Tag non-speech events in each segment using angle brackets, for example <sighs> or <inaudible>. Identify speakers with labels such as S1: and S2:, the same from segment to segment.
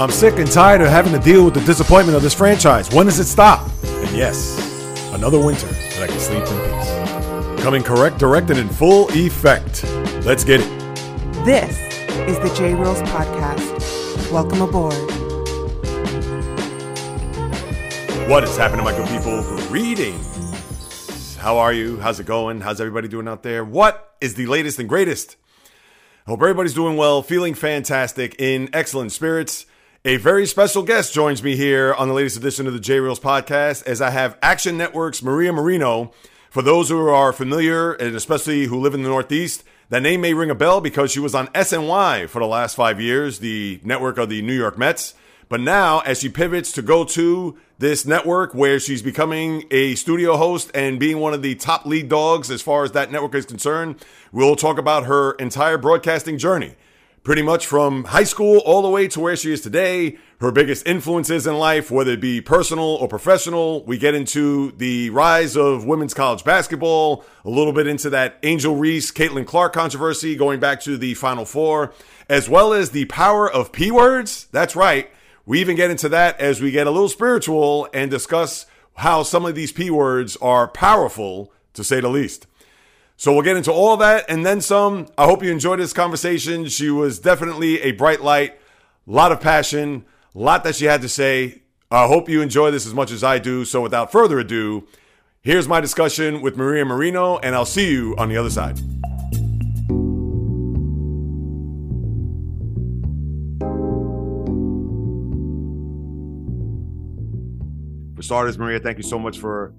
S1: I'm sick and tired of having to deal with the disappointment of this franchise. When does it stop? And yes, another winter that I can sleep in peace. Coming correct, directed and in full effect. Let's get it.
S2: This is the JAYREELZ Podcast. Welcome aboard.
S1: What is happening, my good people? Greetings. How are you? How's it going? How's everybody doing out there? What is the latest and greatest? Hope everybody's doing well, feeling fantastic, in excellent spirits. A very special guest joins me here on the latest edition of the JAYREELZ podcast as I have Action Network's Maria Marino. For those who are familiar, and especially who live in the Northeast, that name may ring a bell because she was on SNY for the last five years, the network of the New York Mets. But now, as she pivots to go to this network where she's becoming a studio host and being one of the top lead dogs as far as that network is concerned, we'll talk about her entire broadcasting journey. Pretty much from high school all the way to where she is today, her biggest influences in life, whether it be personal or professional. We get into the rise of women's college basketball, a little bit into that Angel Reese, Caitlin Clark controversy going back to the Final Four, as well as the power of P words. That's right. We even get into that as we get a little spiritual and discuss how some of these P words are powerful, to say the least. So we'll get into all that and then some. I hope you enjoyed this conversation. She was definitely a bright light, a lot of passion, a lot that she had to say. I hope you enjoy this as much as I do. So without further ado, here's my discussion with Maria Marino, and I'll see you on the other side. For starters, Maria, thank you so much for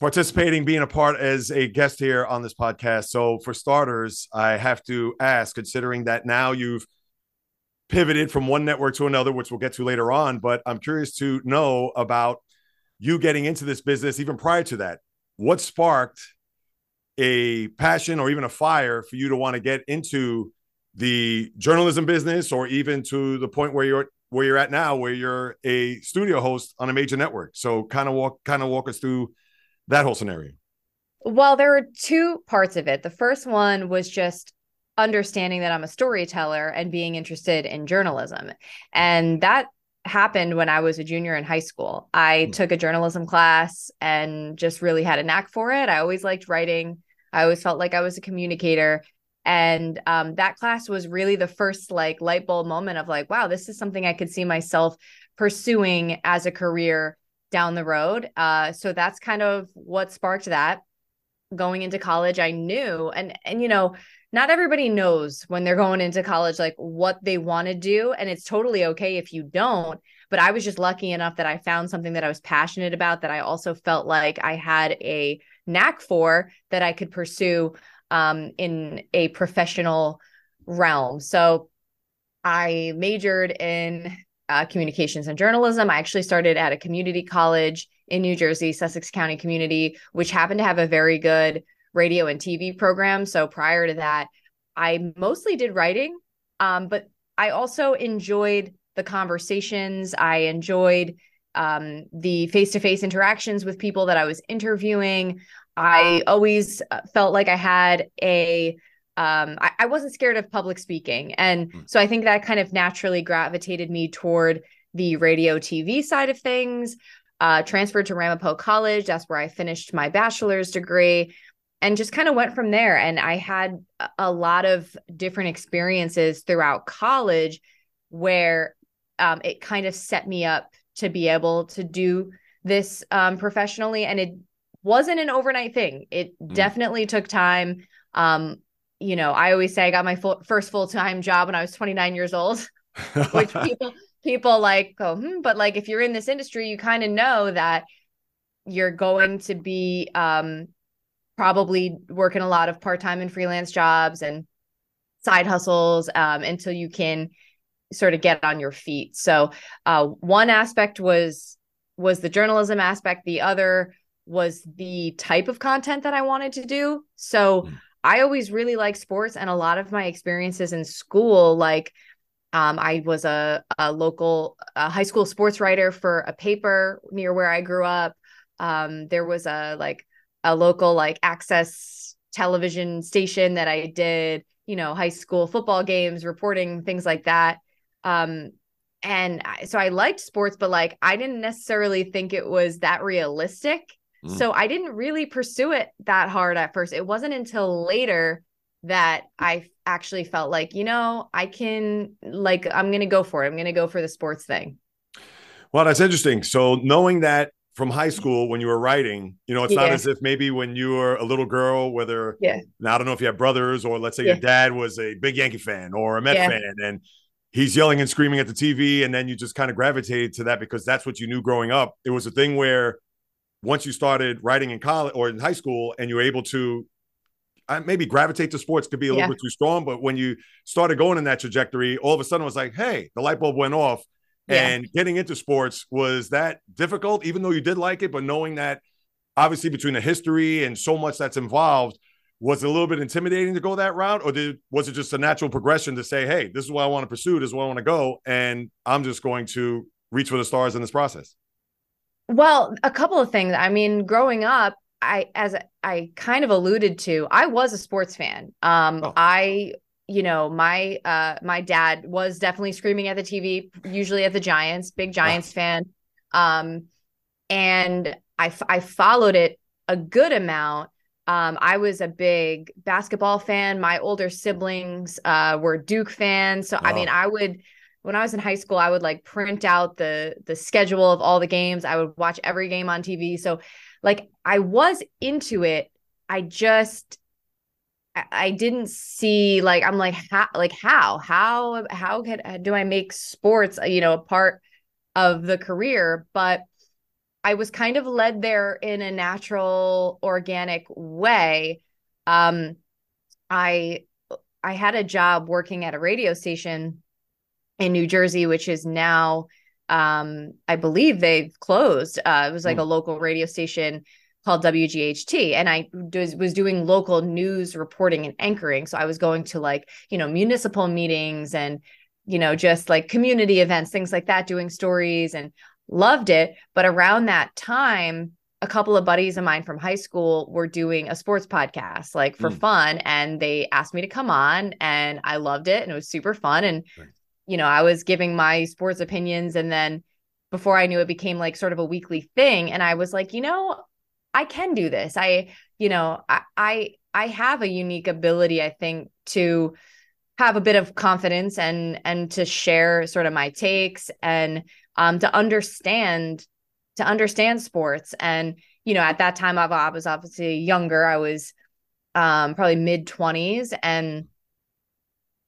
S1: participating, being a part as a guest here on this podcast. So, for starters, I have to ask, considering that now you've pivoted from one network to another, which we'll get to later on, but I'm curious to know about you getting into this business even prior to that. What sparked a passion or even a fire for you to want to get into the journalism business or even to the point where you're where you're at now where you're a studio host on a major network so kind of walk kind of walk us through that whole scenario.
S3: Well there were two parts of it. The first one was just understanding that i'm a storyteller and being interested in journalism. And that happened when i was a junior in high school. I mm-hmm. took a journalism class and just really had a knack for it. I always liked writing. I always felt like i was a communicator. And um, that class was really the first like light bulb moment of like wow this is something i could see myself pursuing as a career down the road uh, so that's kind of what sparked that going into college i knew and and you know not everybody knows when they're going into college like what they want to do and it's totally okay if you don't but i was just lucky enough that i found something that i was passionate about that i also felt like i had a knack for that i could pursue um, in a professional realm. So I majored in uh, communications and journalism. I actually started at a community college in New Jersey, Sussex County Community, which happened to have a very good radio and TV program. So prior to that, I mostly did writing, um, but I also enjoyed the conversations. I enjoyed um, the face to face interactions with people that I was interviewing. I always uh, felt like I had a um, I, I, wasn't scared of public speaking. And hmm. so I think that kind of naturally gravitated me toward the radio TV side of things. Uh, transferred to Ramapo College. That's where I finished my bachelor's degree and just kind of went from there. And I had a lot of different experiences throughout college where um, it kind of set me up to be able to do this um, professionally. And it wasn't an overnight thing. It mm. definitely took time. Um, you know, I always say I got my full, first full time job when I was 29 years old, <laughs> which <laughs> people people like go, hmm, but like if you're in this industry, you kind of know that you're going to be um, probably working a lot of part time and freelance jobs and side hustles um, until you can sort of get on your feet. So uh, one aspect was was the journalism aspect. The other was the type of content that I wanted to do. So mm. I always really like sports, and a lot of my experiences in school, like um, I was a, a local a high school sports writer for a paper near where I grew up. Um, there was a like a local like access television station that I did, you know, high school football games, reporting things like that. Um, and I, so I liked sports, but like I didn't necessarily think it was that realistic. Mm. So I didn't really pursue it that hard at first. It wasn't until later that I actually felt like, you know, I can like I'm going to go for it. I'm going to go for the sports thing.
S1: Well, that's interesting. So knowing that from high school when you were writing, you know, it's yeah. not as if maybe when you were a little girl, whether yeah. now I don't know if you have brothers or let's say yeah. your dad was a big Yankee fan or a Met yeah. fan and he's yelling and screaming at the TV and then you just kind of gravitated to that because that's what you knew growing up. It was a thing where once you started writing in college or in high school and you were able to uh, maybe gravitate to sports could be a yeah. little bit too strong, but when you started going in that trajectory, all of a sudden it was like, hey, the light bulb went off. Yeah. And getting into sports was that difficult, even though you did like it, but knowing that obviously between the history and so much that's involved, was it a little bit intimidating to go that route, or did was it just a natural progression to say, hey, this is what I want to pursue, this is what I want to go, and I'm just going to reach for the stars in this process?
S3: Well, a couple of things. I mean, growing up, I as I kind of alluded to, I was a sports fan. Um, oh. I you know my uh my dad was definitely screaming at the tv usually at the giants big giants fan um and i i followed it a good amount um i was a big basketball fan my older siblings uh were duke fans so i mean i would when I was in high school, I would like print out the the schedule of all the games. I would watch every game on TV. So like I was into it. I just I didn't see like I'm like how like how how how could do I make sports uh, you know a part of the career but I was kind of led there in a natural organic way um I I had a job working at a radio station in New Jersey, which is now, um, I believe they've closed. Uh, it was like mm. a local radio station called WGHT, and I was, was doing local news reporting and anchoring. So I was going to like you know municipal meetings and you know just like community events, things like that, doing stories and loved it. But around that time, a couple of buddies of mine from high school were doing a sports podcast like for mm. fun and they asked me to come on and I loved it and it was super fun and right you know, I was giving my sports opinions and then before I knew it became like sort of a weekly thing and I was like, you know, I can do this. I, you know, I I I have a unique ability I think to have a bit of confidence and and to share sort of my takes and um to understand to understand sports and you know at that time I was obviously younger I was um probably mid 20s and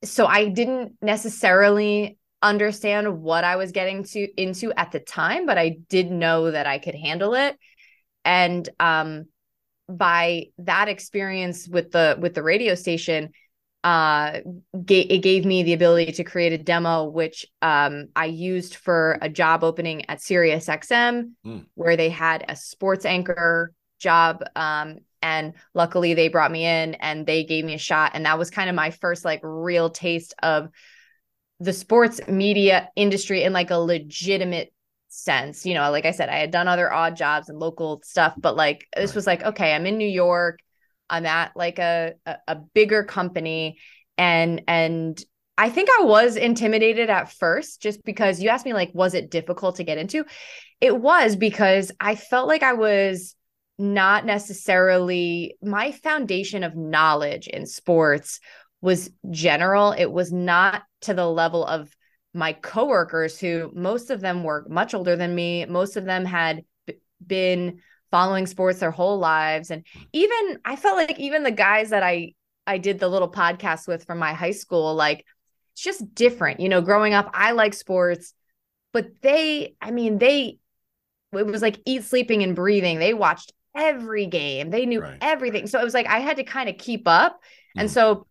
S3: so I didn't necessarily understand what I was getting to into at the time, but I did know that I could handle it. And um, by that experience with the with the radio station, uh, ga- it gave me the ability to create a demo, which um, I used for a job opening at Sirius XM, mm. where they had a sports anchor job um, and luckily they brought me in and they gave me a shot. And that was kind of my first like real taste of the sports media industry in like a legitimate sense. You know like i said i had done other odd jobs and local stuff but like this was like okay i'm in new york. I'm at like a, a, a bigger company. And and I think I was intimidated at first just because you asked me like was it difficult to get into? It was because I felt like I was not necessarily my foundation of knowledge in sports was general. It was not to the level of my coworkers who most of them were much older than me. Most of them had b- been following sports their whole lives and even I felt like even the guys that I I did the little podcast with from my high school like it's just different. You know, growing up I like sports but they I mean they it was like eat sleeping and breathing. They watched every game. They knew right. everything. So it was like I had to kind of keep up. Mm. And so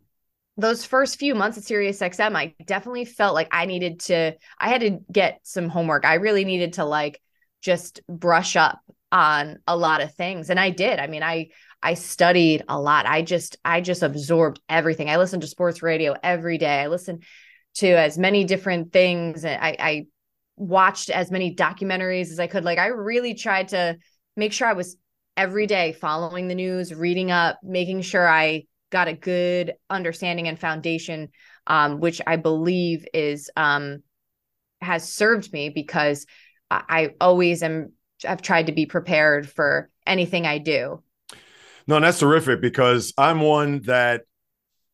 S3: those first few months at SiriusXM, I definitely felt like I needed to, I had to get some homework. I really needed to like just brush up on a lot of things. And I did. I mean, I, I studied a lot. I just, I just absorbed everything. I listened to sports radio every day. I listened to as many different things. And I, I watched as many documentaries as I could. Like I really tried to make sure I was every day following the news, reading up, making sure I got a good understanding and foundation, um, which I believe is um, has served me because I, always am. I've tried to be prepared for anything I do.
S1: No, that's terrific because I'm one that,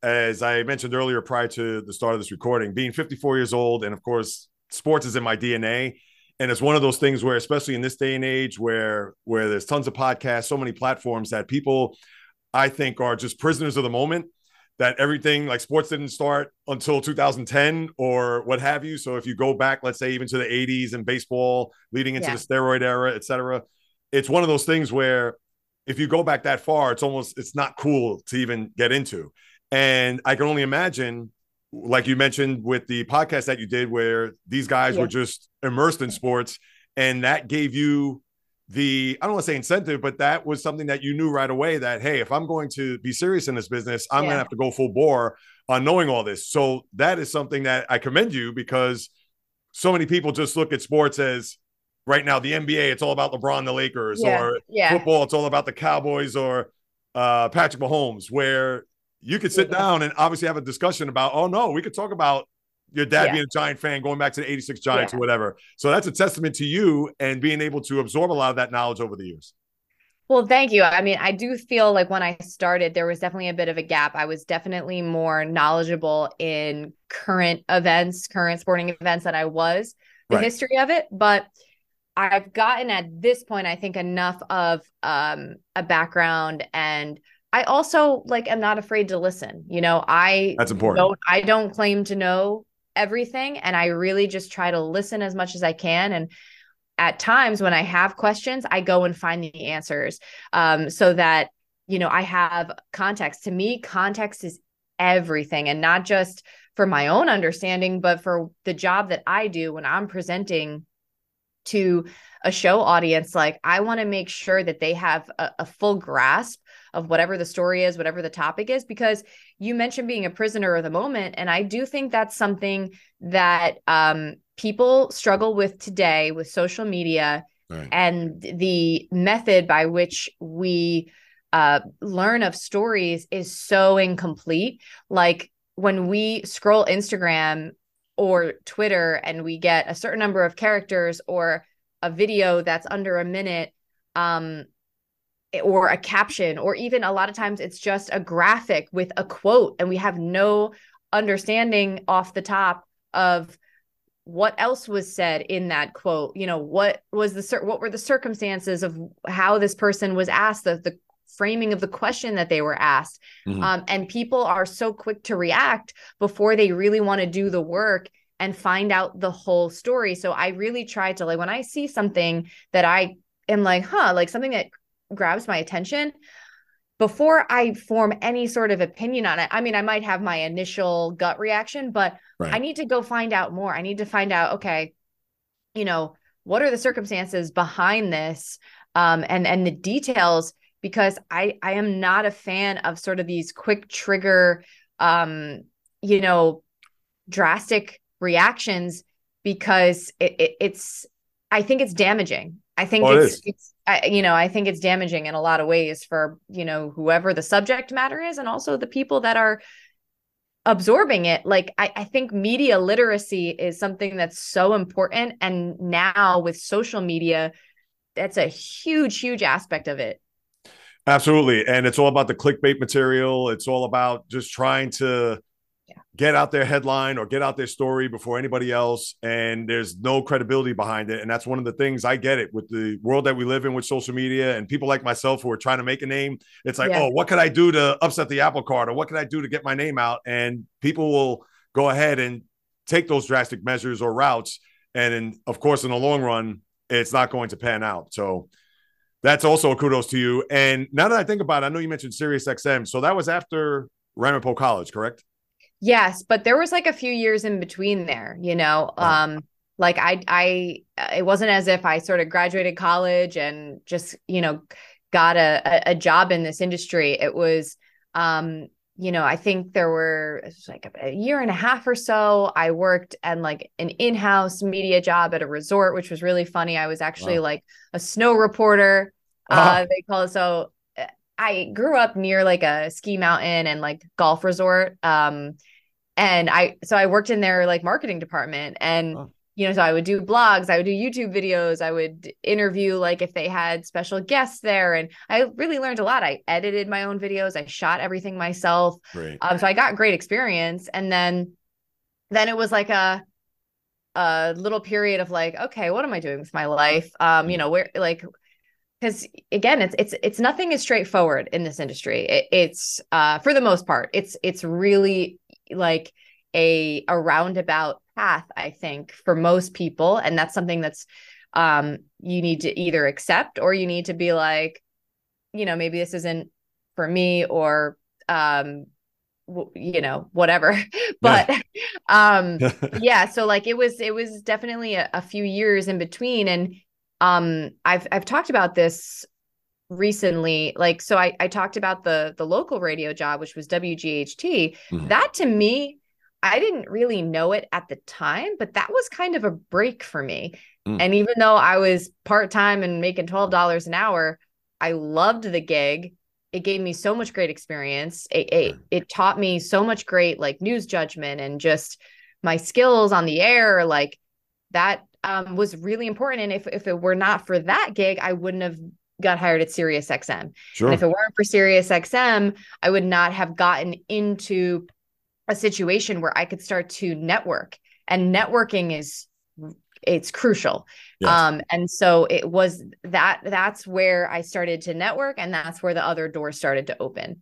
S1: as I mentioned earlier, prior to the start of this recording, being 54 years old, and of course, sports is in my DNA and it's one of those things where especially in this day and age where where there's tons of podcasts so many platforms that people i think are just prisoners of the moment that everything like sports didn't start until 2010 or what have you so if you go back let's say even to the 80s and baseball leading into yeah. the steroid era et cetera it's one of those things where if you go back that far it's almost it's not cool to even get into and i can only imagine like you mentioned with the podcast that you did where these guys yeah. were just immersed in sports and that gave you the I don't want to say incentive, but that was something that you knew right away that hey, if I'm going to be serious in this business, I'm yeah. going to have to go full bore on knowing all this. So that is something that I commend you because so many people just look at sports as right now the NBA, it's all about LeBron, the Lakers, yeah. or yeah. football, it's all about the Cowboys or uh, Patrick Mahomes, where you could sit down and obviously have a discussion about, oh no, we could talk about your dad yeah. being a Giant fan, going back to the 86 Giants yeah. or whatever. So that's a testament to you and being able to absorb a lot of that knowledge over the years.
S3: Well, thank you. I mean, I do feel like when I started, there was definitely a bit of a gap. I was definitely more knowledgeable in current events, current sporting events than I was the right. history of it. But I've gotten at this point, I think, enough of um, a background and I also like am not afraid to listen. You know, I
S1: That's important.
S3: Don't, I don't claim to know everything and I really just try to listen as much as I can and at times when I have questions, I go and find the answers um, so that you know I have context. To me, context is everything and not just for my own understanding, but for the job that I do when I'm presenting to a show audience like i want to make sure that they have a, a, full grasp of whatever the story is whatever the topic is because you mentioned being a prisoner of the moment and i do think that's something that um, people struggle with today with social media right. and the method by which we uh, learn of stories is so incomplete like when we scroll instagram or Twitter and we get a certain number of characters or a video that's under a minute um or a caption or even a lot of times it's just a graphic with a quote and we have no understanding off the top of what else was said in that quote you know what was the what were the circumstances of how this person was asked the, the framing of the question that they were asked. Mm-hmm. Um, and people are so quick to react before they really want to do the work and find out the whole story. So I really try to like when I see something that I am like, huh, like something that grabs my attention before I form any sort of opinion on it. I mean, I might have my initial gut reaction, but right. I need to go find out more. I need to find out, okay, you know, what are the circumstances behind this? Um, and and the details because I I am not a fan of sort of these quick trigger um you know drastic reactions because it, it, it's I think it's damaging. I think oh, it's, it it's I, you know I think it's damaging in a lot of ways for you know whoever the subject matter is and also the people that are absorbing it like I, I think media literacy is something that's so important and now with social media that's a huge huge aspect of it
S1: Absolutely. And it's all about the clickbait material. It's all about just trying to yeah. get out their headline or get out their story before anybody else. And there's no credibility behind it. And that's one of the things I get it with the world that we live in with social media and people like myself who are trying to make a name. It's like, yeah. oh, what could I do to upset the apple cart or what can I do to get my name out? And people will go ahead and take those drastic measures or routes. And in, of course, in the long run, it's not going to pan out. So, that's also a kudos to you. And now that I think about it, I know you mentioned Sirius XM. So that was after Ramapo College, correct?
S3: Yes, but there was like a few years in between there, you know. Um like I I it wasn't as if I sort of graduated college and just, you know, got a a, job in this industry. It was um you know, I think there were like a year and a half or so. I worked and like an in-house media job at a resort, which was really funny. I was actually
S1: Wow.
S3: like a snow reporter.
S1: Ah.
S3: Uh, they call it so. uh, I grew up near like a ski mountain and like golf resort. Um, and I so I worked in their like marketing department, and
S1: Oh.
S3: you know, so I would do blogs, I would do YouTube videos, I would interview like if they had special guests there, and I really learned a lot. I edited my own videos, I shot everything myself. Um, so I got great experience, and then then it was like a a little period of like, okay, what am I doing with my life? Um, you know, where like because again, it's it's it's nothing is straightforward in this industry. It, it's uh for the most part, it's it's really like a a roundabout path, I think, for most people, and that's something that's um you need to either accept or you need to be like, you know, maybe this isn't for me or um w- you know whatever. <laughs> But um <laughs> yeah so like it was it was definitely a, a few years in between. And um i've i've talked about this recently like so i i talked about the the local radio job which was wght
S1: Mhm.
S3: that to me i didn't really know it at the time but that was kind of a break for me.
S1: Mm.
S3: and even though i was part-time and making $12 an hour i loved the gig. It gave me so much great experience. It, it, it taught me so much great like news judgment and just my skills on the air like that um, was really important. And if, if it were not for that gig i wouldn't have got hired at sirius xm
S1: Sure.
S3: and if it weren't for sirius xm i would not have gotten into a situation where i could start to network and networking is it's crucial
S1: Yes.
S3: um and so it was that that's where i started to network and that's where the other doors started to open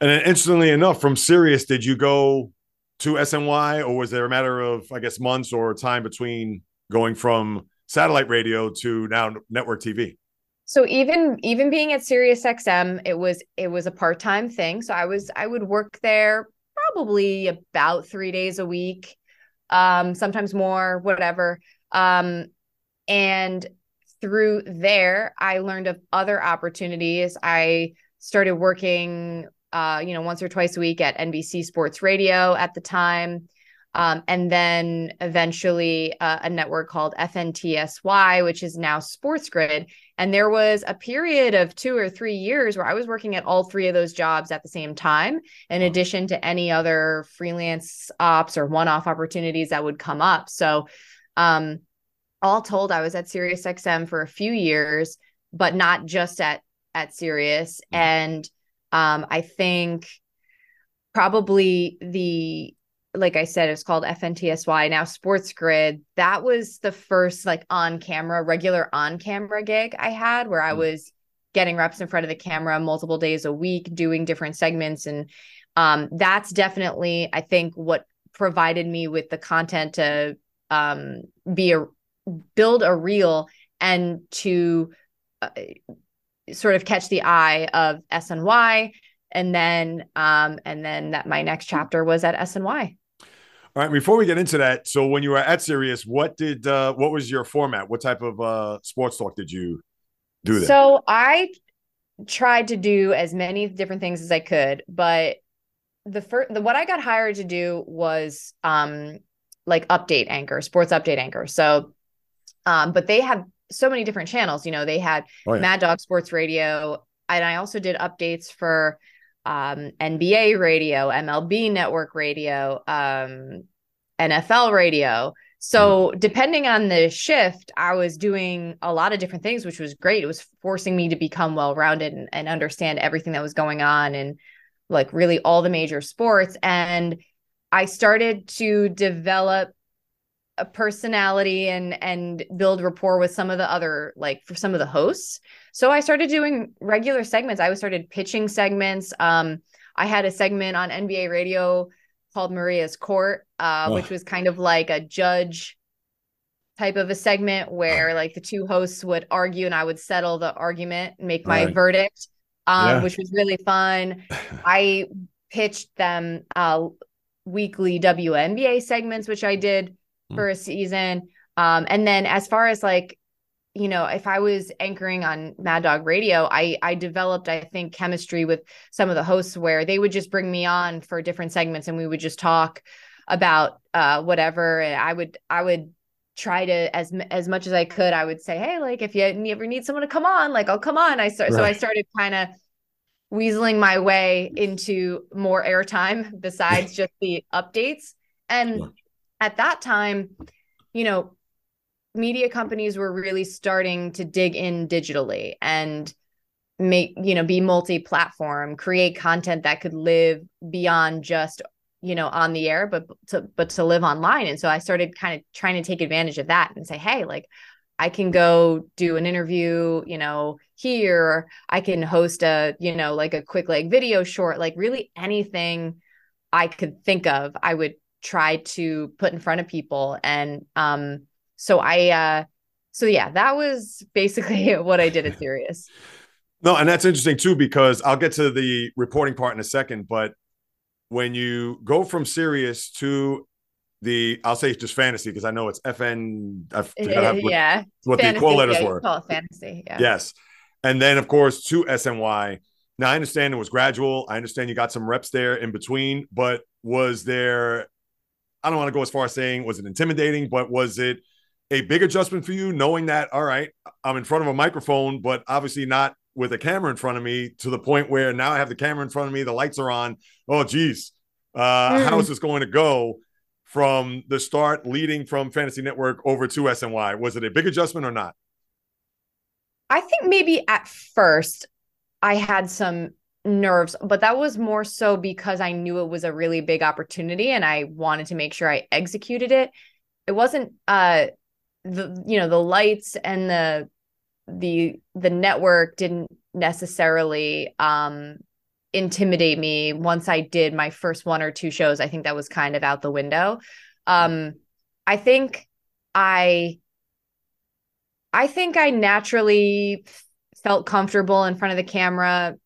S1: And then instantly enough, from Sirius, did you go to SNY, or was there a matter of, I guess, months or time between going from satellite radio to now network TV?
S3: So even even being at sirius xm it was it was a part-time thing. So i was i would work there probably about three days a week um sometimes more whatever. Um and through there i learned of other opportunities. I started working uh you know once or twice a week at nbc sports radio at the time um, and then eventually uh, a network called FNTSY, which is now Sports Grid. And there was a period of two or three years where I was working at all three of those jobs at the same time, in addition to any other freelance ops or one off opportunities that would come up. So, um, all told, I was at SiriusXM for a few years, but not just at at Sirius.
S1: Mhm.
S3: And um, I think probably the like I said, it's called FNTSY now Sports Grid. That was the first like on camera, regular on camera gig I had where I
S1: Mm.
S3: was getting reps in front of the camera multiple days a week, doing different segments. And um, that's definitely, I think, what provided me with the content to um, be a build a reel and to uh, sort of catch the eye of SNY. And then, um, and then that my next chapter was at SNY.
S1: All right. Before we get into that, so when you were at Sirius, what did uh, what was your format? What type of uh, sports talk did you do there?
S3: So I tried to do as many different things as I could, but the first the what I got hired to do was um like update anchor, sports update anchor. So um but they have so many different channels, you know, they had
S1: oh, yeah.
S3: Mad Dog Sports Radio and I also did updates for um NBA radio, MLB network radio, um NFL radio. So depending on the shift, I was doing a lot of different things, which was great. It was forcing me to become well-rounded and, and understand everything that was going on and like really all the major sports. And I started to develop a personality and and build rapport with some of the other like for some of the hosts. So I started doing regular segments. I started pitching segments. Um, I had a segment on NBA radio called Maria's Court, uh,
S1: Oh.
S3: which was kind of like a judge type of a segment where like the two hosts would argue and I would settle the argument and make my
S1: Right.
S3: verdict, um,
S1: Yeah.
S3: which was really fun. <laughs> I pitched them uh, weekly WNBA segments, which I did
S1: Hmm.
S3: for a season. Um, and then as far as like, you know, if I was anchoring on Mad Dog Radio, I I developed, I think, chemistry with some of the hosts where they would just bring me on for different segments and we would just talk about uh whatever. And I would I would try to as as much as I could, I would say, hey, like if you ever need someone to come on, like I'll come on. I start so I started kind of weaseling my way into more airtime besides <laughs> just the updates. And at that time, you know, media companies were really starting to dig in digitally and make, you know, be multi-platform, create content that could live beyond just, you know, on the air, but to but to live online. And so I started kind of trying to take advantage of that and say, hey, like I can go do an interview, you know, here. I can host a, you know, like a quick like video short, like really anything I could think of, I would try to put in front of people. And um, so I uh so yeah, that was basically <laughs> what I did at Sirius.
S1: No, and that's interesting too because I'll get to the reporting part in a second. But when you go from Sirius to the, I'll say just fantasy because I know it's FN. I forgot what,
S3: yeah.
S1: what the
S3: Fantasy,
S1: call letters
S3: yeah,
S1: were.
S3: Call it fantasy. Yeah.
S1: Yes, and then of course to SNY. Now I understand it was gradual. I understand you got some reps there in between, but was there? I don't want to go as far as saying was it intimidating, but was it a big adjustment for you knowing that all right, I'm in front of a microphone, but obviously not with a camera in front of me to the point where now I have the camera in front of me, the lights are on. Oh, geez, uh,
S3: Mm.
S1: how is this going to go from the start, leading from Fantasy Network over to SNY? Was it a big adjustment or not?
S3: I think maybe at first I had some nerves, but that was more so because I knew it was a really big opportunity and I wanted to make sure I executed it. It wasn't uh the you know the lights and the the the network didn't necessarily um intimidate me once I did my first one or two shows. I think that was kind of out the window. Um I think I I think I naturally felt comfortable in front of the camera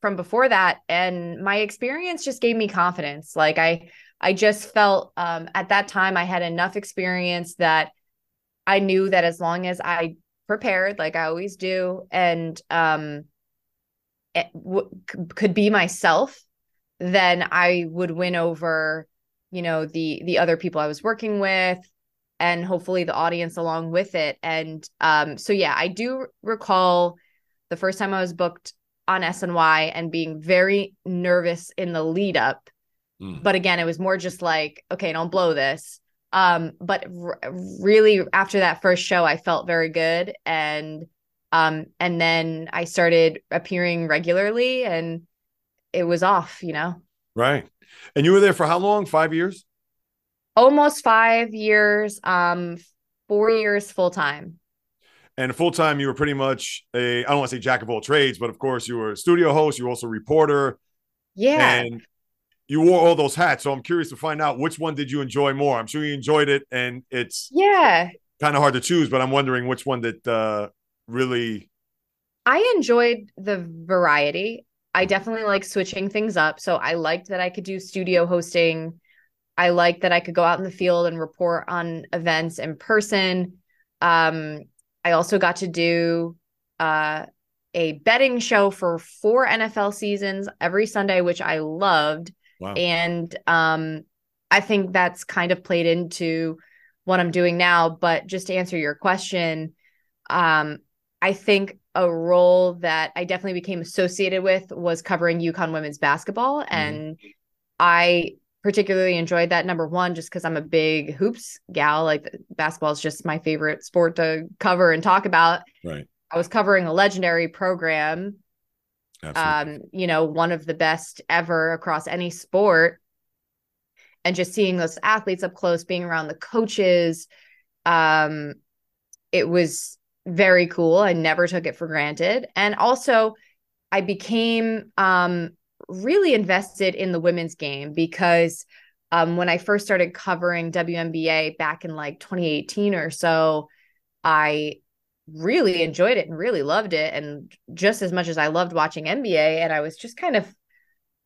S3: from before that and my experience just gave me confidence. Like I I just felt um at that time I had enough experience that I knew that as long as I prepared like I always do and um it w- could be myself then I would win over you know the the other people I was working with and hopefully the audience along with it. And um so yeah I do recall the first time I was booked on SNY and being very nervous in the lead up.
S1: Mm.
S3: but again it was more just like okay don't blow this um but r- really after that first show I felt very good and um and then I started appearing regularly and it was off you know
S1: Right. And you were there for how long? Five years?
S3: almost 5 years um 4 years full time
S1: And full time, you were pretty much a, I don't want to say jack of all trades, but of course, you were a studio host, you were also a reporter,
S3: yeah
S1: and you wore all those hats. So I'm curious to find out which one did you enjoy more? I'm sure you enjoyed it, and it's
S3: yeah
S1: kind of hard to choose, but I'm wondering which one that uh, really.
S3: I enjoyed the variety. I definitely like switching things up. So I liked that I could do studio hosting. I liked that I could go out in the field and report on events in person. Um, I also got to do uh, a betting show for four NFL seasons every Sunday, which I loved.
S1: Wow.
S3: And um, I think that's kind of played into what I'm doing now. But just to answer your question, um, I think a role that I definitely became associated with was covering UConn women's basketball. And I particularly enjoyed that number one, just because I'm a big hoops gal. Like basketball is just my favorite sport to cover and talk about.
S1: Right.
S3: I was covering a legendary program. Um, you know, one of the best ever across any sport. And just seeing those athletes up close, being around the coaches, um, it was very cool. I never took it for granted. And also, I became um, really invested in the women's game because um, when I first started covering WNBA back in like 2018 or so, I really enjoyed it and really loved it. And just as much as I loved watching NBA, and I was just kind of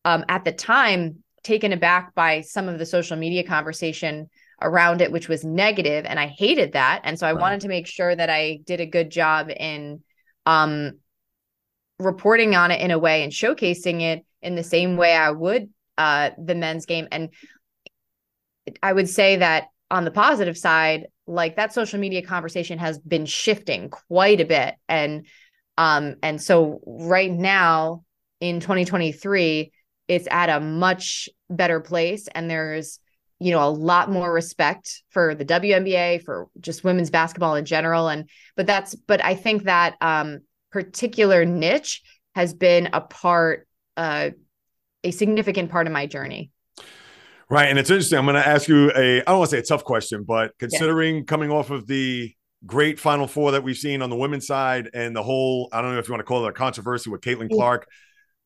S3: um, at the time taken aback by some of the social media conversation around it, which was negative, and I hated that. And so I right. wanted to make sure that I did a good job in um, reporting on it in a way and showcasing it in the same way I would uh, the men's game. And I would say that on the positive side, like that social media conversation has been shifting quite a bit. And um, and so right now in 2023, it's at a much better place. And there's, you know, a lot more respect for the WNBA, for just women's basketball in general. And but that's but I think that um particular niche has been a part, uh, a significant part of my journey.
S1: Right. And it's interesting. I'm going to ask you a, I don't want to say a tough question, but considering yeah. coming off of the great Final Four that we've seen on the women's side and the whole, I don't know if you want to call it a controversy with Caitlin Clark.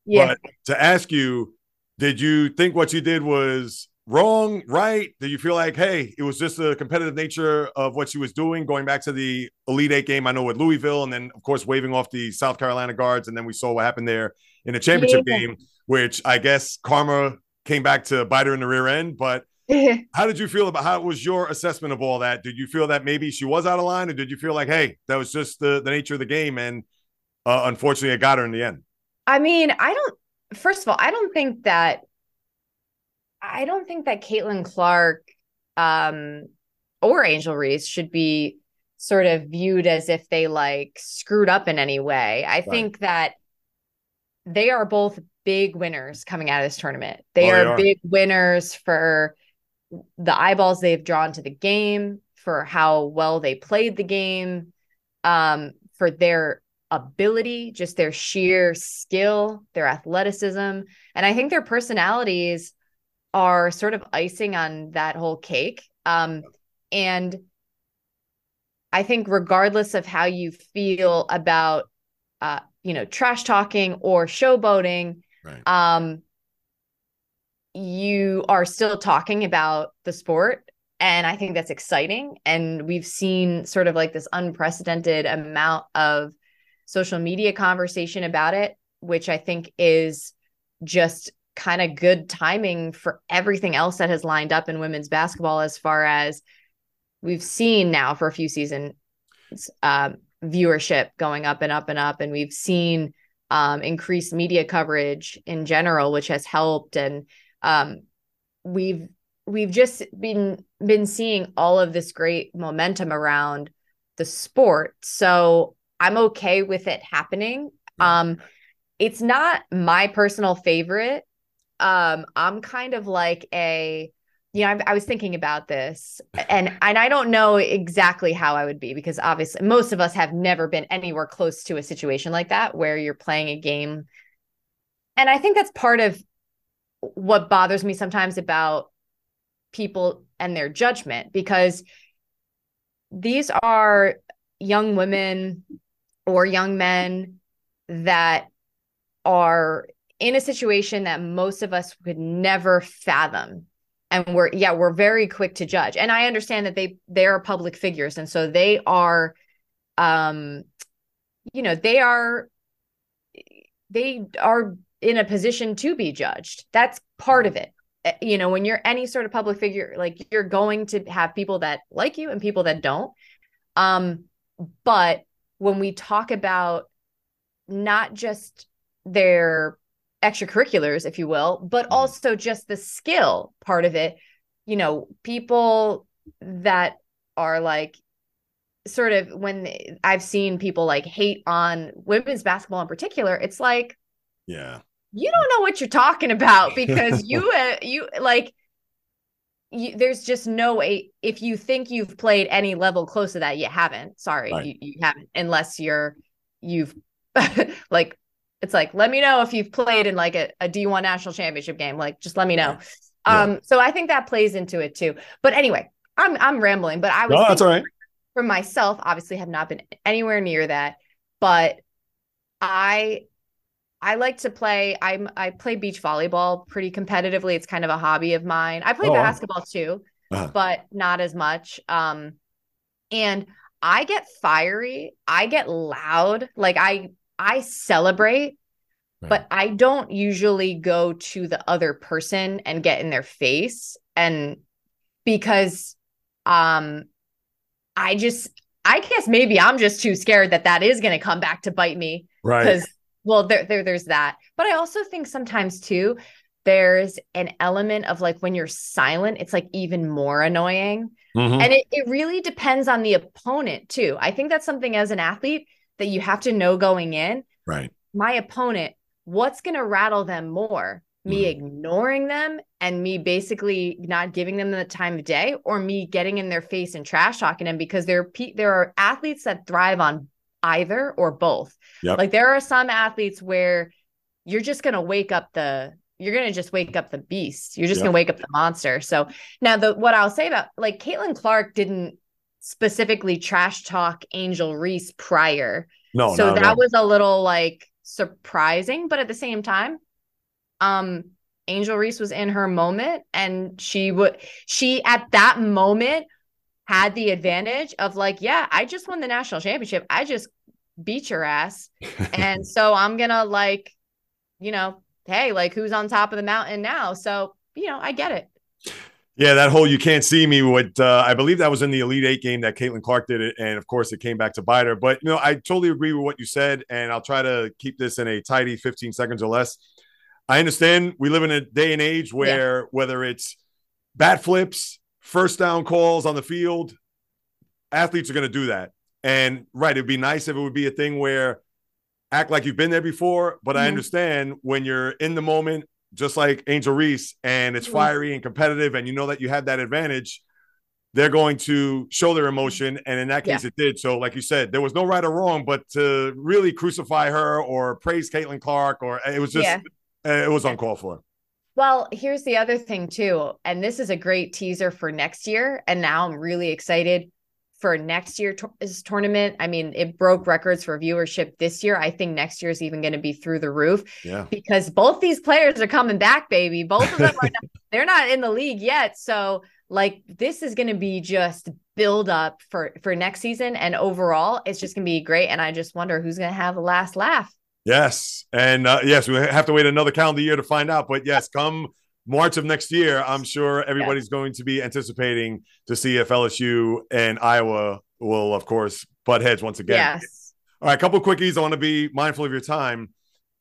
S1: Yeah. But to ask you, did you think what you did was wrong, right? Did you feel like, hey, it was just the competitive nature of what she was doing, going back to the Elite Eight game, I know with Louisville, and then, of course, waving off the South Carolina guards. And then we saw what happened there in the championship yeah. game, which I guess karma came back to bite her in the rear end. But <laughs> how did you feel about how was your assessment of all that? Did you feel that maybe she was out of line, or did you feel like, hey, that was just the, the nature of the game, and uh, unfortunately, it got her in the end?
S3: I mean, I don't. First of all, I don't think that. I don't think that Caitlin Clark um, or Angel Reese should be sort of viewed as if they like screwed up in any way. I right. think that they are both big winners coming out of this tournament. They, oh, are, are big winners for the eyeballs they've drawn to the game, for how well they played the game, um, for their ability, just their sheer skill, their athleticism. And I think their personalities are sort of icing on that whole cake. Um, and I think, regardless of how you feel about, uh, you know, trash talking or showboating, Right. Um, you are still talking about the sport and i think that's exciting and we've seen sort of like this unprecedented amount of social media conversation about it which i think is just kind of good timing for everything else that has lined up in women's basketball as far as we've seen now for a few seasons um, viewership going up and up and up and we've seen um, increased media coverage in general, which has helped. And um, we've we've just been been seeing all of this great momentum around the sport. So I'm okay with it happening. Um, it's not my personal favorite. Um, I'm kind of like a you know, I, I, was thinking about this, and and I don't know exactly how I would be because obviously most of us have never been anywhere close to a situation like that where you're playing a game, and I think that's part of what bothers me sometimes about people and their judgment because these are young women or young men that are in a situation that most of us could never fathom and we're yeah we're very quick to judge. And i understand that they they are public figures. And so they are um you know they are they are in a position to be judged. That's part of it. Eh, you know when you're any sort of public figure like you're going to have people that like you and people that don't. Um but when we talk about not just their extracurriculars, if you will, but mm-hmm. also just the skill part of it. You know, people that are like sort of when I've seen people like hate on women's basketball in particular, it's like,
S1: yeah,
S3: you don't know what you're talking about <laughs> because you, uh, you like, you, there's just no way if you think you've played any level close to that, you haven't. Sorry, right. you, you haven't, unless you're you've <laughs> like it's like let me know if you've played in like a a D1 national championship game. Like just let me know. Yeah. Um, so I think that plays into it too. But anyway, I'm I'm rambling, but I was
S1: no, that's all right.
S3: For myself, obviously have not been anywhere near that, but I I like to play. I'm I play beach volleyball pretty competitively. It's kind of a hobby of mine. I play oh. basketball too, uh-huh. but not as much. Um, and I get fiery. I get loud. Like I I celebrate but I don't usually go to the other person and get in their face. And because um I just I guess maybe I'm just too scared that that is going to come back to bite me.
S1: Right.
S3: because well there, there there's that. But i also think sometimes too there's an element of like when you're silent it's like even more annoying.
S1: Mhm.
S3: and it, it really depends on the opponent too. I think that's something as an athlete that you have to know going in
S1: right.
S3: my opponent what's going to rattle them more me
S1: Mhm.
S3: ignoring them and me basically not giving them the time of day or me getting in their face and trash talking them because there there are athletes that thrive on either or both
S1: Yep.
S3: like there are some athletes where you're just going to wake up the you're going to just wake up the beast you're just
S1: Yep.
S3: going to wake up the monster so now the what i'll say about like caitlin clark didn't specifically trash talk angel reese prior.
S1: No,
S3: so
S1: at
S3: that
S1: all.
S3: was a little like surprising but at the same time um angel reese was in her moment and she would she at that moment had the advantage of like yeah i just won the national championship. I just beat your ass. <laughs> And so i'm gonna like you know hey like who's on top of the mountain now? So you know i get it
S1: Yeah, that whole "you can't see me." What uh, I believe that was in the Elite Eight game that Caitlin Clark did it, and of course it came back to bite her. But you know, I totally agree with what you said, and I'll try to keep this in a tidy 15 seconds or less. I understand we live in a day and age where whether it's bat flips, first down calls on the field, athletes are going to do that. And right, it'd be nice if it would be a thing where act like you've been there before. But I
S3: Mhm.
S1: understand when you're in the moment, just like Angel Reese, and it's fiery and competitive, and you know that you have that advantage. They're going to show their emotion, and in that case, it did. So, like you said, there was no right or wrong, but to really crucify her or praise Caitlin Clark, or it was just,
S3: Yeah.
S1: it was uncalled for.
S3: Well, here's the other thing too, and this is a great teaser for next year. And now I'm really excited for next year's tournament. I mean, it broke records for viewership this year. I think next year is even going to be through the roof
S1: Yeah.
S3: because both these players are coming back, baby. Both of them are not, <laughs> they're not in the league yet. So like this is going to be just build up for for next season and overall it's just going to be great and I just wonder who's going to have the last laugh.
S1: Yes, and uh, yes, we have to wait another calendar year to find out. But yes, come March of next year, I'm sure everybody's going to be anticipating to see if LSU and Iowa will, of course, butt heads once again.
S3: Yes.
S1: All right, a couple of quickies. I want to be mindful of your time.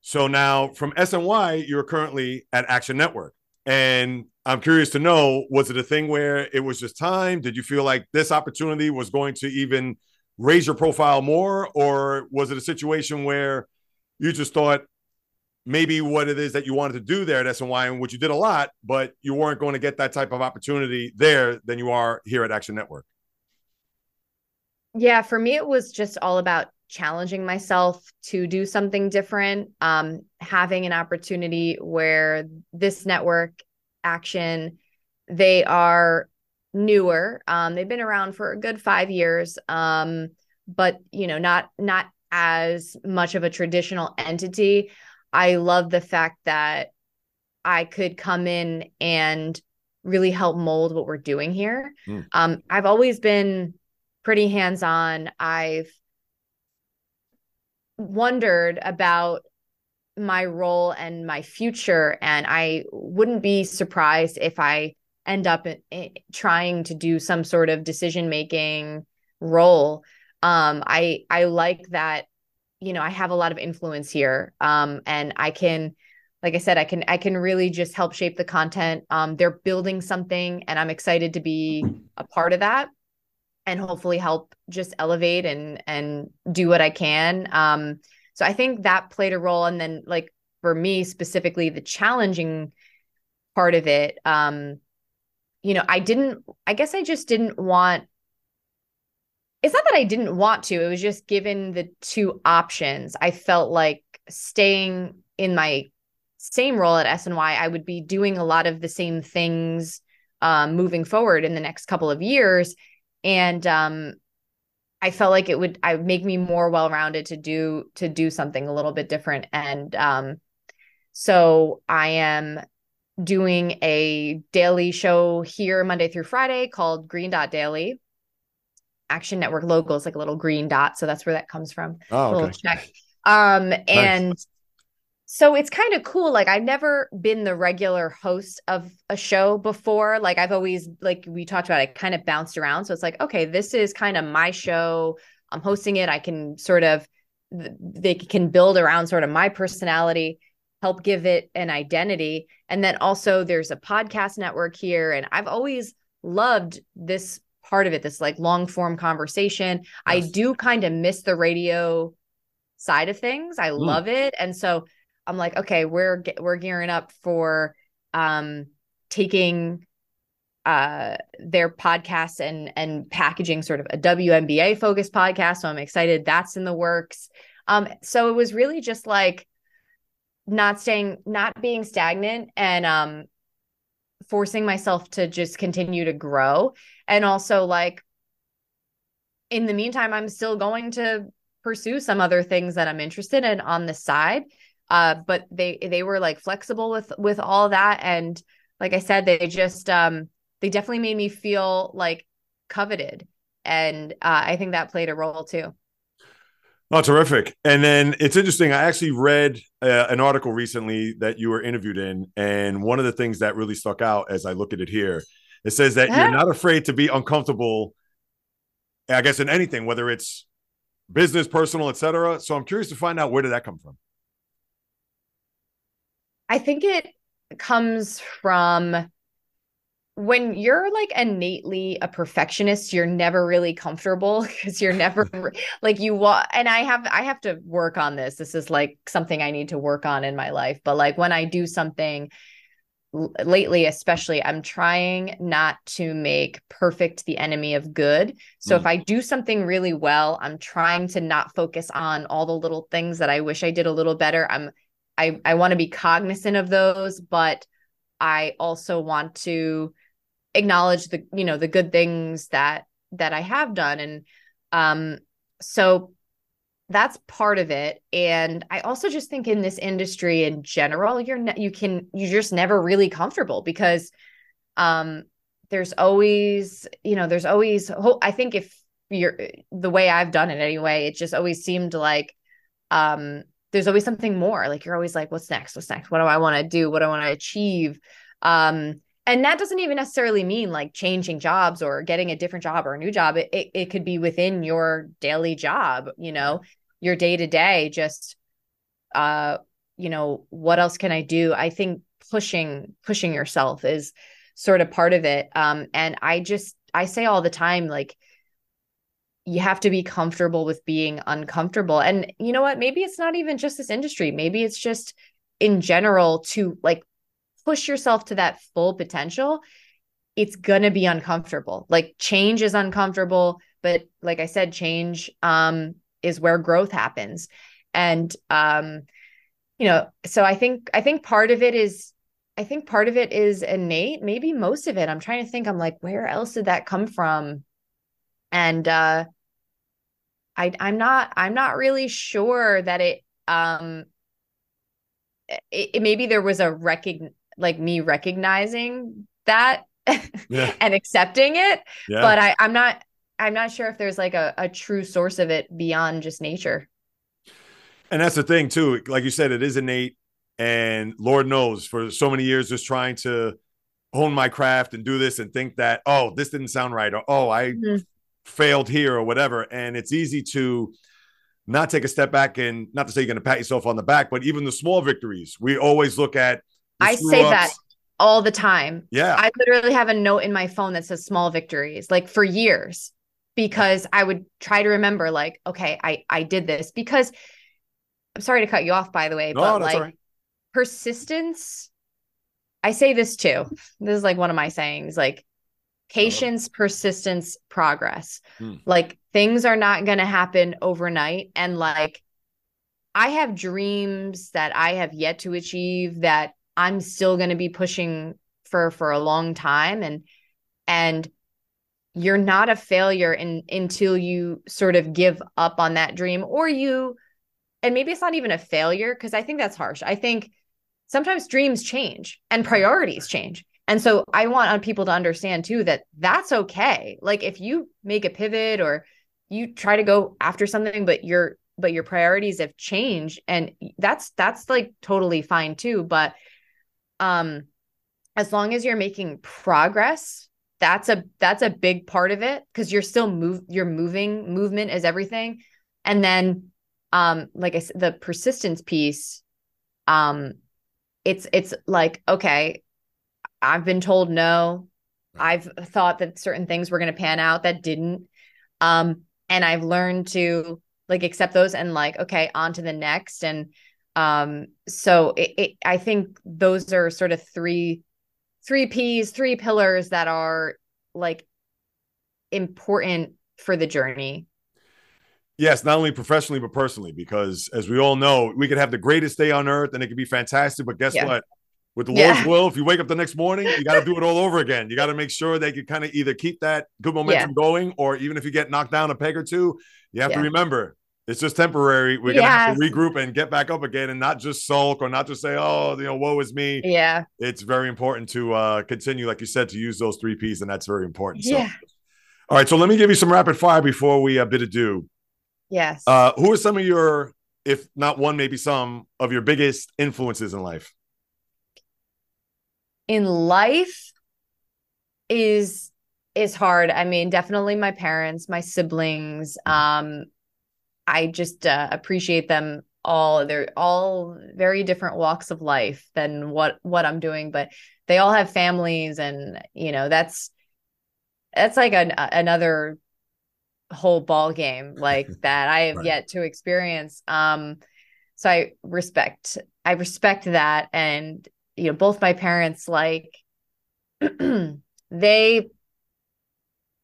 S1: So now from SNY, you're currently at Action Network. And I'm curious to know was it a thing where it was just time? Did you feel like this opportunity was going to even raise your profile more? Or was it a situation where you just thought maybe what it is that you wanted to do there at SNY and which you did a lot, but you weren't going to get that type of opportunity there than you are here at Action Network?
S3: Yeah, for me, it was just all about challenging myself to do something different. Um, having an opportunity where this network action, they are newer. Um, they've been around for a good five years. Um, but you know, not not as much of a traditional entity. I love the fact that I could come in and really help mold what we're doing here.
S1: Mm.
S3: Um, I've always been pretty hands on. I've wondered about my role and my future, and I wouldn't be surprised if I end up in, in, trying to do some sort of decision making role. Um, I I like that. You know, I have a lot of influence here, um, and I can like I said, I can I can really just help shape the content. Um, they're building something, and I'm excited to be a part of that, and hopefully help just elevate and and do what I can. Um, so I think that played a role, and then like for me specifically, the challenging part of it. Um, you know, I didn't. I guess I just didn't want. It's not that I didn't want to. It was just given the two options. I felt like staying in my same role at SNY, I would be doing a lot of the same things um, moving forward in the next couple of years. And um, I felt like it would I would make me more well-rounded to do to do something a little bit different. And um, so I am doing a daily show here Monday through Friday called Green Dot Daily. Action Network logo is like a little green dot, so that's where that comes from.
S1: Oh,
S3: little
S1: okay.
S3: check. Um, and so it's kind of cool. Like I've never been the regular host of a show before. Like I've always, like we talked about, I kind of bounced around. So it's like, okay, this is kind of my show. I'm hosting it. I can sort of, they can build around sort of my personality, help give it an identity. And then also there's a podcast network here. And I've always loved this part of it, this like long form conversation. Yes. I do kind of miss the radio side of things. I mm. love it. And so I'm like, okay, we're we're gearing up for um taking uh their podcasts and and packaging sort of a WNBA focused podcast. So I'm excited that's in the works. Um so it was really just like not staying not being stagnant and um forcing myself to just continue to grow and also like in the meantime I'm still going to pursue some other things that I'm interested in on the side uh, but they they were like flexible with with all that and like i said they just um they definitely made me feel like coveted and uh, i think that played a role too
S1: Oh, terrific. And then it's interesting. I actually read uh, an article recently that you were interviewed in. And one of the things that really stuck out as I look at it here, it says that yeah. you're not afraid to be uncomfortable, I guess, in anything, whether it's business, personal, etc. So I'm curious to find out where did that come from?
S3: I think it comes from when you're like innately a perfectionist you're never really comfortable <laughs> because you're never <laughs> like you want and i have i have to work on this this is like something i need to work on in my life but like when i do something lately especially i'm trying not to make perfect the enemy of good. So mm. if i do something really well i'm trying to not focus on all the little things that i wish i did a little better. I'm I I want to be cognizant of those, but I also want to acknowledge the you know the good things that that I have done. And um so that's part of it and i also just think in this industry in general you're ne- you can you're just never really comfortable because um there's always you know there's always i think if you're the way i've done it anyway it just always seemed like um there's always something more. Like you're always like, what's next? What's next? What do I want to do? What do I want to achieve? Um, and that doesn't even necessarily mean like changing jobs or getting a different job or a new job. It, it, it could be within your daily job, you know, your day to day, just, uh, you know, what else can I do? I think pushing, pushing yourself is sort of part of it. Um, and I just, I say all the time, like, you have to be comfortable with being uncomfortable. And you know what? Maybe it's not even just this industry. Maybe it's just in general to like push yourself to that full potential. It's going to be uncomfortable. Like change is uncomfortable, but like I said change um is where growth happens. And um you know, so I think I think part of it is I think part of it is innate, maybe most of it. I'm trying to think I'm like where else did that come from? and uh i i'm not i'm not really sure that it um it, it maybe there was a recogn like me recognizing that yeah. <laughs> and accepting it yeah. but i i'm not i'm not sure if there's like a, a true source of it beyond just nature
S1: and that's the thing too like you said it is innate and lord knows for so many years just trying to hone my craft and do this and think that oh this didn't sound right or oh i mm-hmm failed here or whatever. And it's easy to not take a step back and not to say you're going to pat yourself on the back, but even the small victories, we always look at.
S3: I say that all the time.
S1: Yeah.
S3: I literally have a note in my phone that says small victories, like for years, because I would try to remember, like, okay, I I did this because I'm sorry to cut you off, by the way, no, but like right. persistence. I say this too. This is like one of my sayings, like patience, persistence, progress. Hmm. Like things are not going to happen overnight. And like, I have dreams that I have yet to achieve that I'm still going to be pushing for for a long time and and you're not a failure in, until you sort of give up on that dream or you and maybe it's not even a failure because I think that's harsh. I think sometimes dreams change and priorities change. And so I want people to understand too that that's okay. Like if you make a pivot or you try to go after something, but you're but your priorities have changed and that's that's like totally fine too but um as long as you're making progress that's a that's a big part of it because you're still move you're moving movement is everything. And then um like i said the persistence piece um it's it's like okay i've been told no. I've thought that certain things were going to pan out that didn't. Um and i've learned to like accept those and like okay on to the next. And um so it, it, i think those are sort of three three p's three pillars that are like important for the journey
S1: Yes, not only professionally but personally, because as we all know, we could have the greatest day on earth and it could be fantastic. But guess
S3: Yeah.
S1: what? With the
S3: Yeah.
S1: Lord's will, if you wake up the next morning, you got to do it all over again. You got to make sure they can kind of either keep that good momentum going, or even if you get knocked down a peg or two, you have to remember it's just temporary. We're gonna have to regroup and get back up again, and not just sulk or not just say, "Oh, you know, woe is me."
S3: yeah
S1: It's very important to uh, continue, like you said, to use those three P's, and that's very important. So,
S3: yeah
S1: all right. So let me give you some rapid fire before we uh, bid adieu.
S3: yes
S1: Uh, who are some of your, if not one, maybe some of your biggest influences in life?
S3: in life is is hard i mean definitely my parents my siblings um i just uh, appreciate them all they're all very different walks of life than what what i'm doing but they all have families and you know that's that's like an, another whole ball game like <laughs> that i have
S1: Right.
S3: yet to experience um so i respect i respect that and you know both my parents like <clears throat> they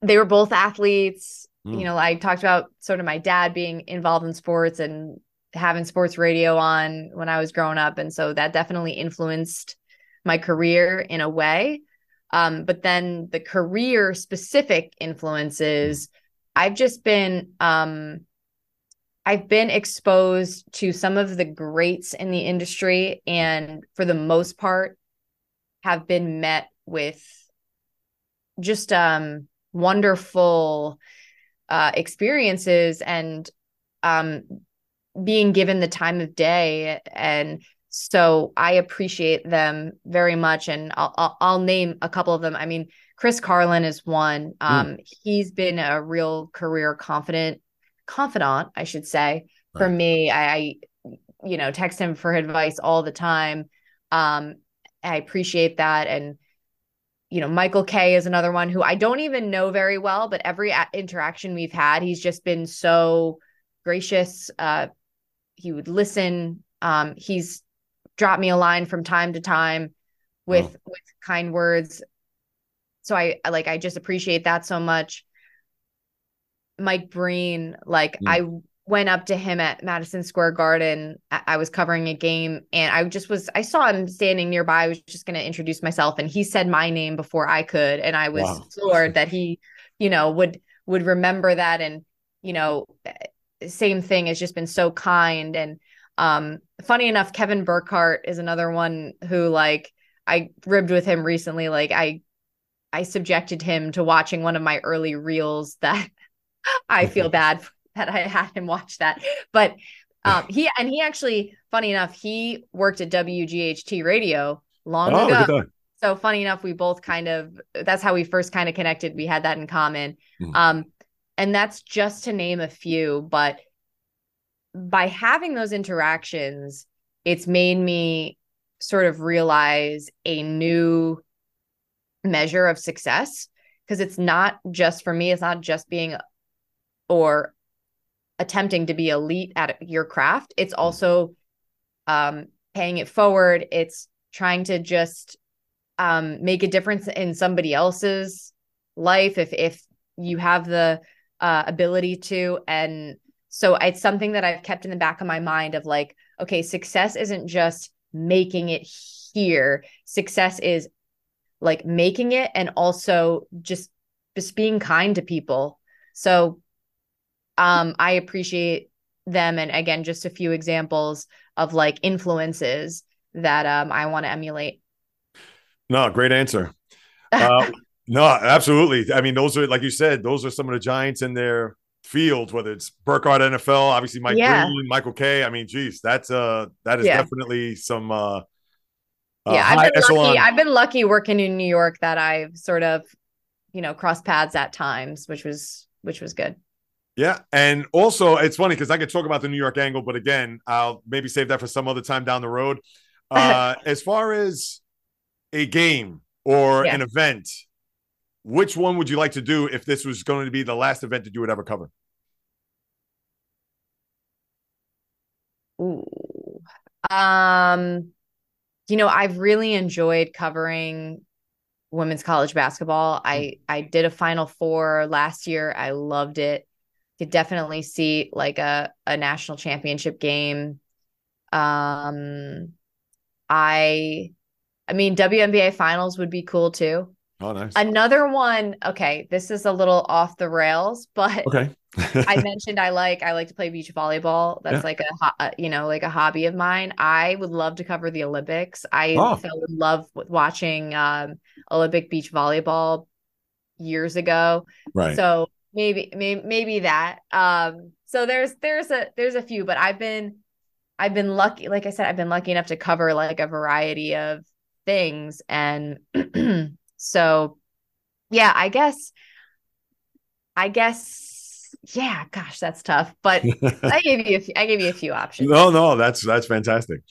S3: they were both athletes
S1: Mm.
S3: you know i talked about sort of my dad being involved in sports and having sports radio on when i was growing up and so that definitely influenced my career in a way um, but then the career specific influences i've just been um, I've been exposed to some of the greats in the industry and for the most part have been met with just um wonderful uh experiences and um being given the time of day and so I appreciate them very much and I'll I'll, I'll name a couple of them. I mean Chris Carlin is one. Um he's been a real career confident confidant, I should say. For me, I, I you know, text him for advice all the time. Um I appreciate that and you know, Michael Kay is another one who I don't even know very well, but every a- interaction we've had, he's just been so gracious. Uh, he would listen. Um, he's dropped me a line from time to time with with kind words. So I I- like I just appreciate that so much. Mike Breen, like
S1: Mm.
S3: Went up to him at Madison Square Garden. I, was covering a game and I just was I saw him standing nearby. I was just going to introduce myself and he said my name before I could and I was
S1: Wow.
S3: floored that he, you know, would would remember that and you know, same thing has just been so kind and um funny enough Kevin Burkhardt is another one who like I ribbed with him recently like I I subjected him to watching one of my early reels that <laughs> I feel <laughs> bad that I had him watch that. But um he and he actually funny enough he worked at WGHT radio long
S1: Oh,
S3: ago. so funny enough we both kind of that's how we first kind of connected. We had that in common.
S1: Mhm.
S3: um and that's just to name a few but by having those interactions it's made me sort of realize a new measure of success. Because it's not just for me it's not just being or attempting to be elite at your craft it's also um paying it forward. It's trying to just um make a difference in somebody else's life if if you have the uh ability to. And so it's something that I've kept in the back of my mind of like okay success isn't just making it here. Success is like making it and also just just being kind to people. So um I appreciate them and again just a few examples of like influences that um I want to emulate
S1: No, great answer. <laughs> Uh, no, absolutely. I mean, those are like you said, those are some of the giants in their fields, whether it's Burkhardt NFL, obviously Mike
S3: Yeah.
S1: Breen, Michael Kay. I mean, geez, that's uh that is
S3: Yeah.
S1: definitely some uh, uh
S3: yeah, I've been lucky. I've been lucky working in New York that I've sort of, you know, crossed paths at times, which was which was good.
S1: Yeah, and also it's funny because I could talk about the New York angle, but again, I'll maybe save that for some other time down the road. <laughs> Uh, as far as a game or
S3: Yeah.
S1: an event, which one would you like to do if this was going to be the last event that you would ever cover?
S3: Ooh. Um, you know, I've really enjoyed covering women's college basketball. I I did a final four last year. I loved it. Could definitely see like a a national championship game. Um I I mean WNBA finals would be cool too.
S1: Oh, nice.
S3: Another one, okay, this is a little off the rails, but
S1: okay.
S3: I <laughs> mentioned I like I like to play beach volleyball. That's
S1: Yeah.
S3: like a uh, you know like a hobby of mine. I would love to cover the Olympics. I
S1: Oh.
S3: fell in love with watching um, Olympic beach volleyball years ago.
S1: right.
S3: So maybe maybe maybe that. Um, so there's there's a there's a few, but I've been I've been lucky. Like I said, I've been lucky enough to cover like a variety of things, and <clears throat> so yeah, I guess I guess yeah. Gosh, that's tough. But <laughs> I gave you a few, I gave you a few options.
S1: no, no, that's that's fantastic.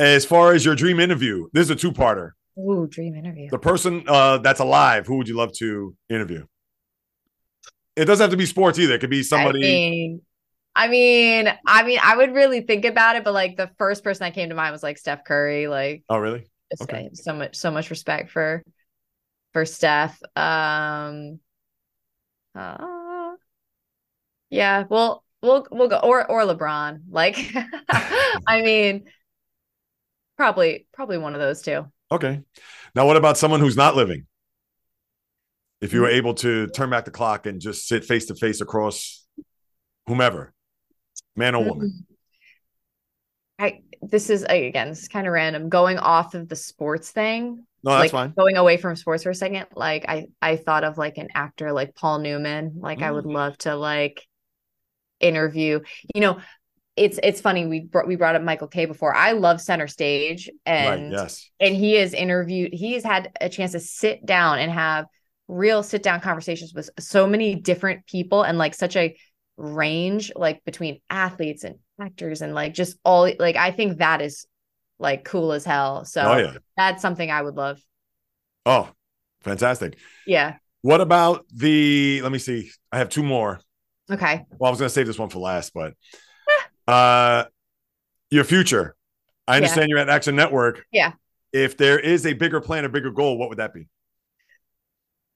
S1: As far as your dream interview, this is a two-parter.
S3: Ooh, dream interview.
S1: The person uh, that's alive, who would you love to interview? It doesn't have to be sports either. It could be somebody.
S3: I mean, I mean, I mean, I would really think about it, but like the first person that came to mind was like Steph Curry. Like,
S1: oh, really? Okay.
S3: So much, so much respect for for Steph. Um, uh, yeah, well, we'll we'll go or or LeBron. Like, <laughs> I mean, probably probably one of those two.
S1: Okay. Now, what about someone who's not living? If
S3: Mm-hmm.
S1: you were able to turn back the clock and just sit face to face across whomever, man or woman.
S3: I this is again, this is kind of random. Going off of the sports thing,
S1: No, that's
S3: like
S1: fine.
S3: going away from sports for a second like i i thought of like an actor like paul newman like i would
S1: Mm.
S3: love to like interview you know it's it's funny we brought we brought up michael kay before i love center stage and
S1: right. Yes.
S3: and he is interviewed he has had a chance to sit down and have real sit down conversations with so many different people and like such a range like between athletes and actors and like just all like i think that is like cool as hell so
S1: oh, yeah.
S3: that's something i would love
S1: Oh, fantastic.
S3: yeah
S1: What about the, let me see. I have two more.
S3: okay
S1: Well, I was going to save this one for last, but uh, your future. I understand you're at Action Network.
S3: Yeah.
S1: If there is a bigger plan, a bigger goal, what would that be?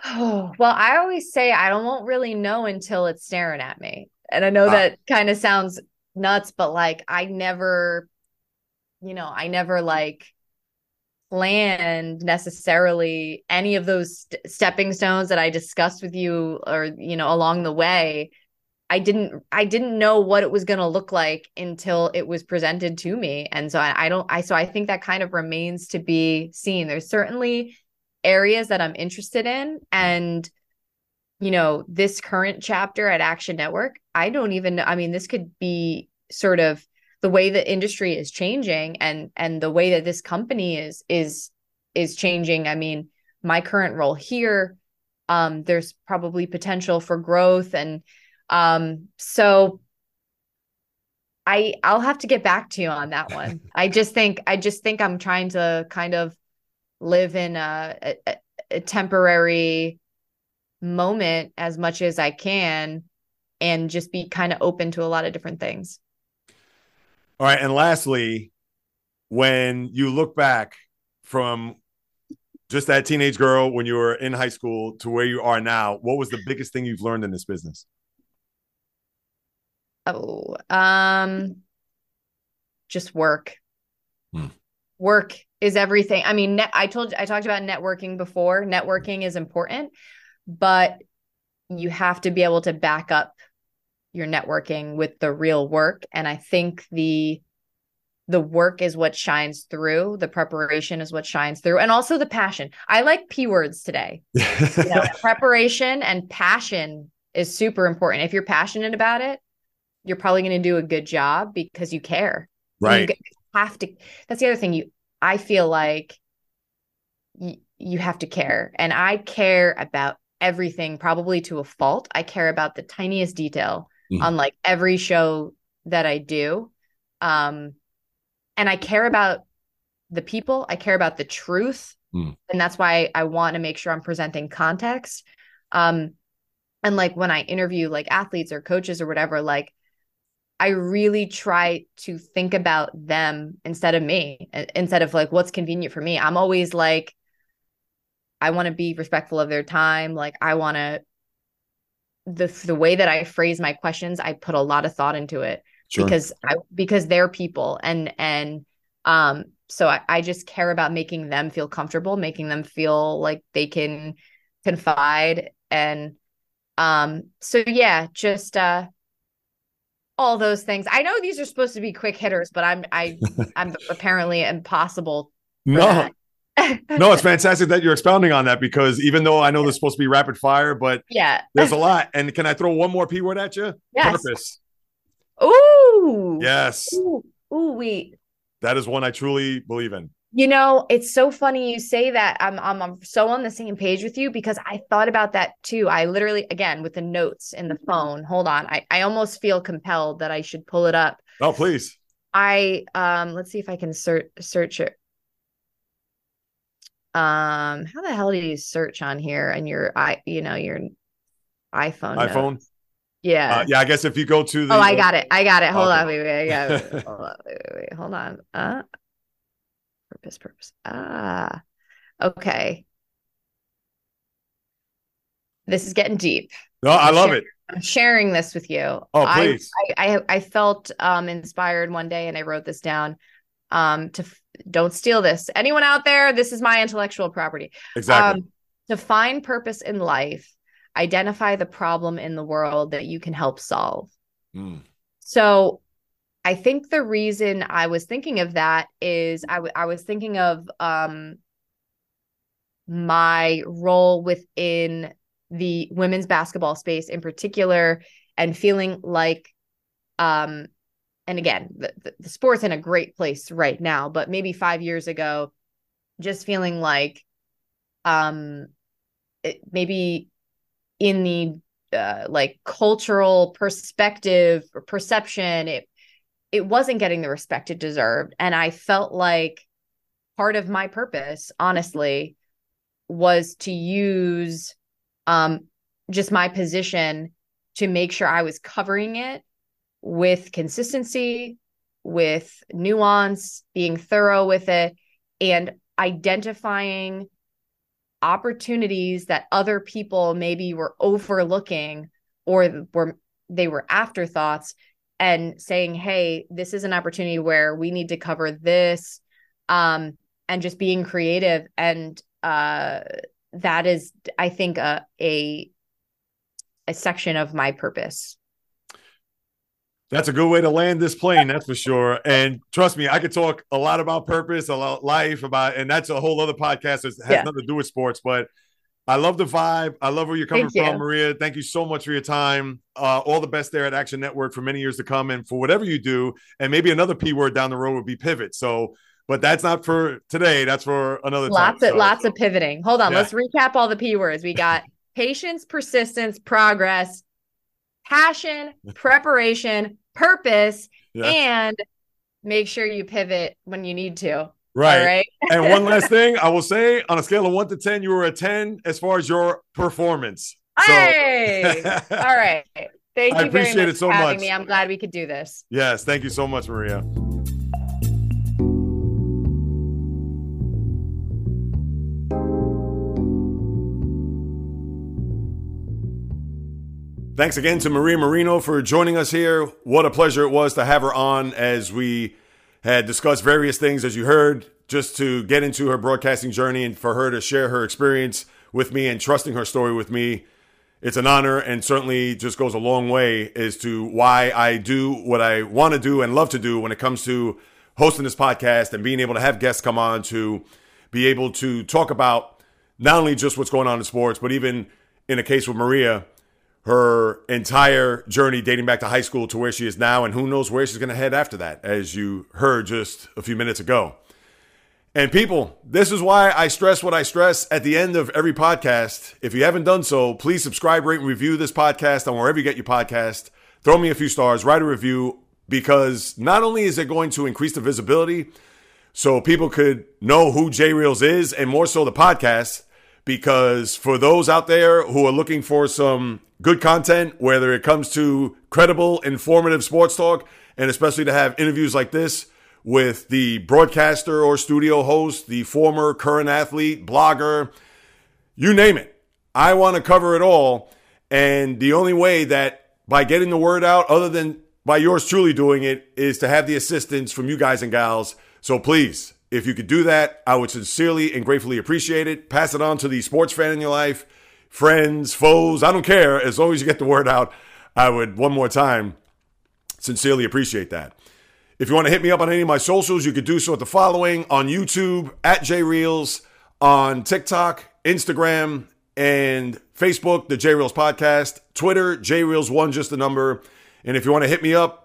S3: Oh, <sighs> well, I always say I don't won't really know until it's staring at me. And I know
S1: Ah.
S3: that kind of sounds nuts, but like I never, you know, I never like planned necessarily any of those st- stepping stones that I discussed with you or, you know, along the way. I didn't I didn't know what it was going to look like until it was presented to me. And so I, I don't I so I think that kind of remains to be seen. There's certainly areas that I'm interested in and you know, this current chapter at Action Network, I don't even know I mean this could be sort of the way the industry is changing and and the way that this company is is is changing. I mean, my current role here um there's probably potential for growth and um so I I'll have to get back to you on that one. <laughs> I just think I just think I'm trying to kind of live in a, a, a temporary moment as much as I can and just be kind of open to a lot of different things.
S1: All right. And lastly, when you look back from just that teenage girl when you were in high school to where you are now, what was the biggest thing you've learned in this business?
S3: Oh, um, just work.
S1: Hmm.
S3: Work is everything. I mean, net, I told you, I talked about networking before. Networking is important, but you have to be able to back up your networking with the real work. And I think the the work is what shines through. The preparation is what shines through, and also the passion. I like p words today. You know, <laughs> preparation and passion is super important. If you're passionate about it, you're probably going to do a good job because you care.
S1: Right.
S3: You have to. That's the other thing. You, I feel like you, you have to care, and I care about everything, probably to a fault. I care about the tiniest detail
S1: Mhm.
S3: on like every show that I do, um, and I care about the people. I care about the truth,
S1: Mm.
S3: and that's why I want to make sure I'm presenting context. Um, and like when I interview like athletes or coaches or whatever, like I really try to think about them instead of me, instead of like what's convenient for me. I'm always like, I want to be respectful of their time. Like I want to the the way that I phrase my questions, I put a lot of thought into it
S1: Sure.
S3: because I because they're people and and um so I, I just care about making them feel comfortable, making them feel like they can confide and um so yeah, just uh all those things. I know these are supposed to be quick hitters, but I'm I <laughs> I'm apparently impossible.
S1: no, <laughs> no, it's fantastic that you're expounding on that because even though I know there's supposed to be rapid fire, but
S3: yeah.
S1: there's a lot. And can I throw one more P word at you?
S3: Yes.
S1: Purpose.
S3: Ooh.
S1: Yes.
S3: Ooh. Ooh, wait.
S1: That is one I truly believe in.
S3: You know, it's so funny you say that. I'm, I'm I'm so on the same page with you because I thought about that too. I literally again with the notes in the phone. Hold on. I I almost feel compelled that I should pull it up.
S1: Oh, please.
S3: I um let's see if I can search search it. Um how the hell do you search on here and your i you know your iPhone
S1: iPhone.
S3: notes? Yeah.
S1: Uh, yeah, I guess if you go to the
S3: oh, I got it. I got it. Hold
S1: Okay.
S3: on. Wait, wait, I got it. <laughs> Hold on. Wait, wait, wait. Hold on. Uh purpose, purpose. Ah. Okay. This is getting deep.
S1: No, I love it.
S3: I'm sharing this with you.
S1: Oh,
S3: I-
S1: please.
S3: I, I I felt um inspired one day and I wrote this down. Um to f- don't steal this. Anyone out there, this is my intellectual property.
S1: exactly.
S3: Um to find purpose in life, identify the problem in the world that you can help solve.
S1: Mm.
S3: So I think the reason I was thinking of that is I, w- I was thinking of um my role within the women's basketball space in particular and feeling like um and again the, the, sport's in a great place right now but maybe five years ago just feeling like um it, maybe in the uh, like cultural perspective or perception it it wasn't getting the respect it deserved. And i felt like part of my purpose honestly was to use um just my position to make sure i was covering it with consistency with nuance being thorough with it and identifying opportunities that other people maybe were overlooking or were they were afterthoughts and saying hey this is an opportunity where we need to cover this um and just being creative and uh that is i think a a a section of my purpose
S1: That's a good way to land this plane, that's for sure. And trust me, I could talk a lot about purpose, a lot life, about, and that's a whole other podcast that has
S3: Yeah.
S1: nothing to do with sports. But I love the vibe. I love where you're coming
S3: Thank
S1: from,
S3: you.
S1: Maria. Thank you so much for your time. Uh, all the best there at Action Network for many years to come, and for whatever you do. And maybe another p word down the road would be pivot. So, but that's not for today. That's for another
S3: lots
S1: time.
S3: of
S1: So-
S3: lots of pivoting hold on
S1: Yeah.
S3: let's recap all the p words we got <laughs> patience persistence progress passion preparation purpose <laughs>
S1: Yeah.
S3: and make sure you pivot when you need to
S1: right.
S3: right <laughs>
S1: and one last thing I will say on a scale of one to 10, you were a 10 as far as your performance. So,
S3: hey <laughs> all right thank
S1: I
S3: you very
S1: appreciate
S3: much
S1: it so
S3: for having
S1: much.
S3: me i'm glad we could do this
S1: yes, thank you so much, Maria. Thanks again to Maria Marino for joining us here. What a pleasure it was to have her on as we had discussed various things, as you heard, just to get into her broadcasting journey and for her to share her experience with me and trusting her story with me. It's an honor and certainly just goes a long way as to why I do what I want to do and love to do when it comes to hosting this podcast and being able to have guests come on to be able to talk about not only just what's going on in sports, but even in a case with Maria, her entire journey dating back to high school to where she is now, and who knows where she's going to head after that, as you heard just a few minutes ago. And people, this is why I stress what I stress at the end of every podcast. If you haven't done so, please subscribe, rate, and review this podcast on wherever you get your podcast. Throw me a few stars, write a review, because not only is it going to increase the visibility so people could know who JAYREELZ is, and more so the podcast, because for those out there who are looking for some good content, whether it comes to credible, informative sports talk, and especially to have interviews like this with the broadcaster or studio host, the former current athlete, blogger, you name it. I want to cover it all. And the only way that by getting the word out, other than by yours truly doing it, is to have the assistance from you guys and gals. So please, if you could do that, I would sincerely and gratefully appreciate it. Pass it on to the sports fan in your life friends, foes, I don't care. As long as you get the word out, I would one more time sincerely appreciate that. If you want to hit me up on any of my socials, you could do so at the following on YouTube at JAYREELZ, on TikTok, Instagram, and Facebook, the JAYREELZ Podcast, Twitter, JReels1, just the number. And if you want to hit me up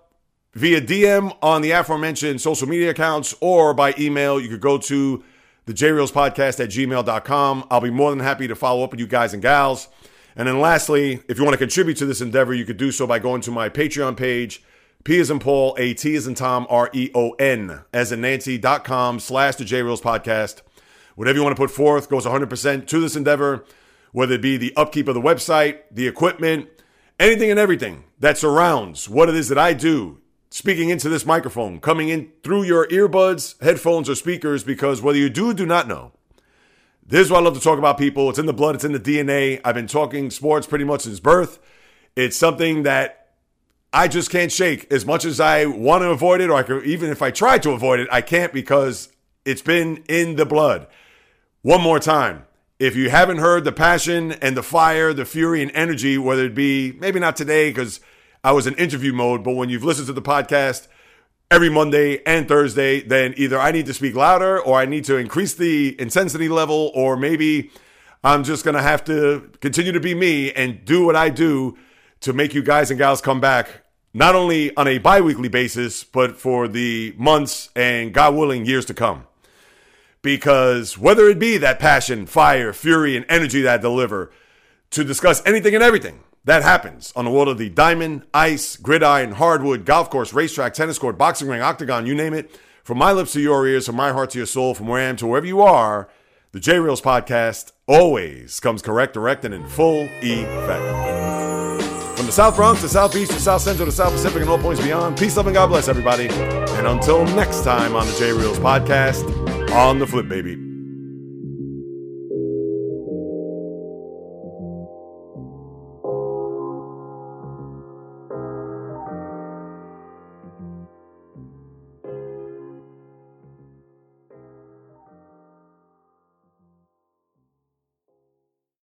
S1: via DM on the aforementioned social media accounts or by email, you could go to the JAYREELZ podcast at gmail.com. I'll be more than happy to follow up with you guys and gals. And then lastly, if you want to contribute to this endeavor, you could do so by going to my Patreon page, P as in Paul, A T as in Tom, R E O N, as in Nancy.com slash the JAYREELZ podcast. Whatever you want to put forth goes 100% to this endeavor, whether it be the upkeep of the website, the equipment, anything and everything that surrounds what it is that I do speaking into this microphone, coming in through your earbuds, headphones, or speakers, because whether you do or do not know, this is what I love to talk about people. It's in the blood, it's in the DNA. I've been talking sports pretty much since birth. It's something that I just can't shake as much as I want to avoid it, or I could, even if I try to avoid it, I can't because it's been in the blood. One more time. If you haven't heard the passion and the fire, the fury and energy, whether it be maybe not today because I was in interview mode, but when you've listened to the podcast every Monday and Thursday, then either I need to speak louder or I need to increase the intensity level, or maybe I'm just going to have to continue to be me and do what I do to make you guys and gals come back, not only on a bi weekly basis, but for the months and God willing years to come. Because whether it be that passion, fire, fury, and energy that I deliver to discuss anything and everything, that happens on the world of the diamond, ice, gridiron, hardwood, golf course, racetrack, tennis court, boxing ring, octagon, you name it. From my lips to your ears, from my heart to your soul, from where I am to wherever you are, the JAYREELZ podcast always comes correct, direct, and in full effect. From the South Bronx to Southeast to South Central to South Pacific and all points beyond, peace, love, and God bless everybody. And until next time on the JAYREELZ podcast, on the flip, baby.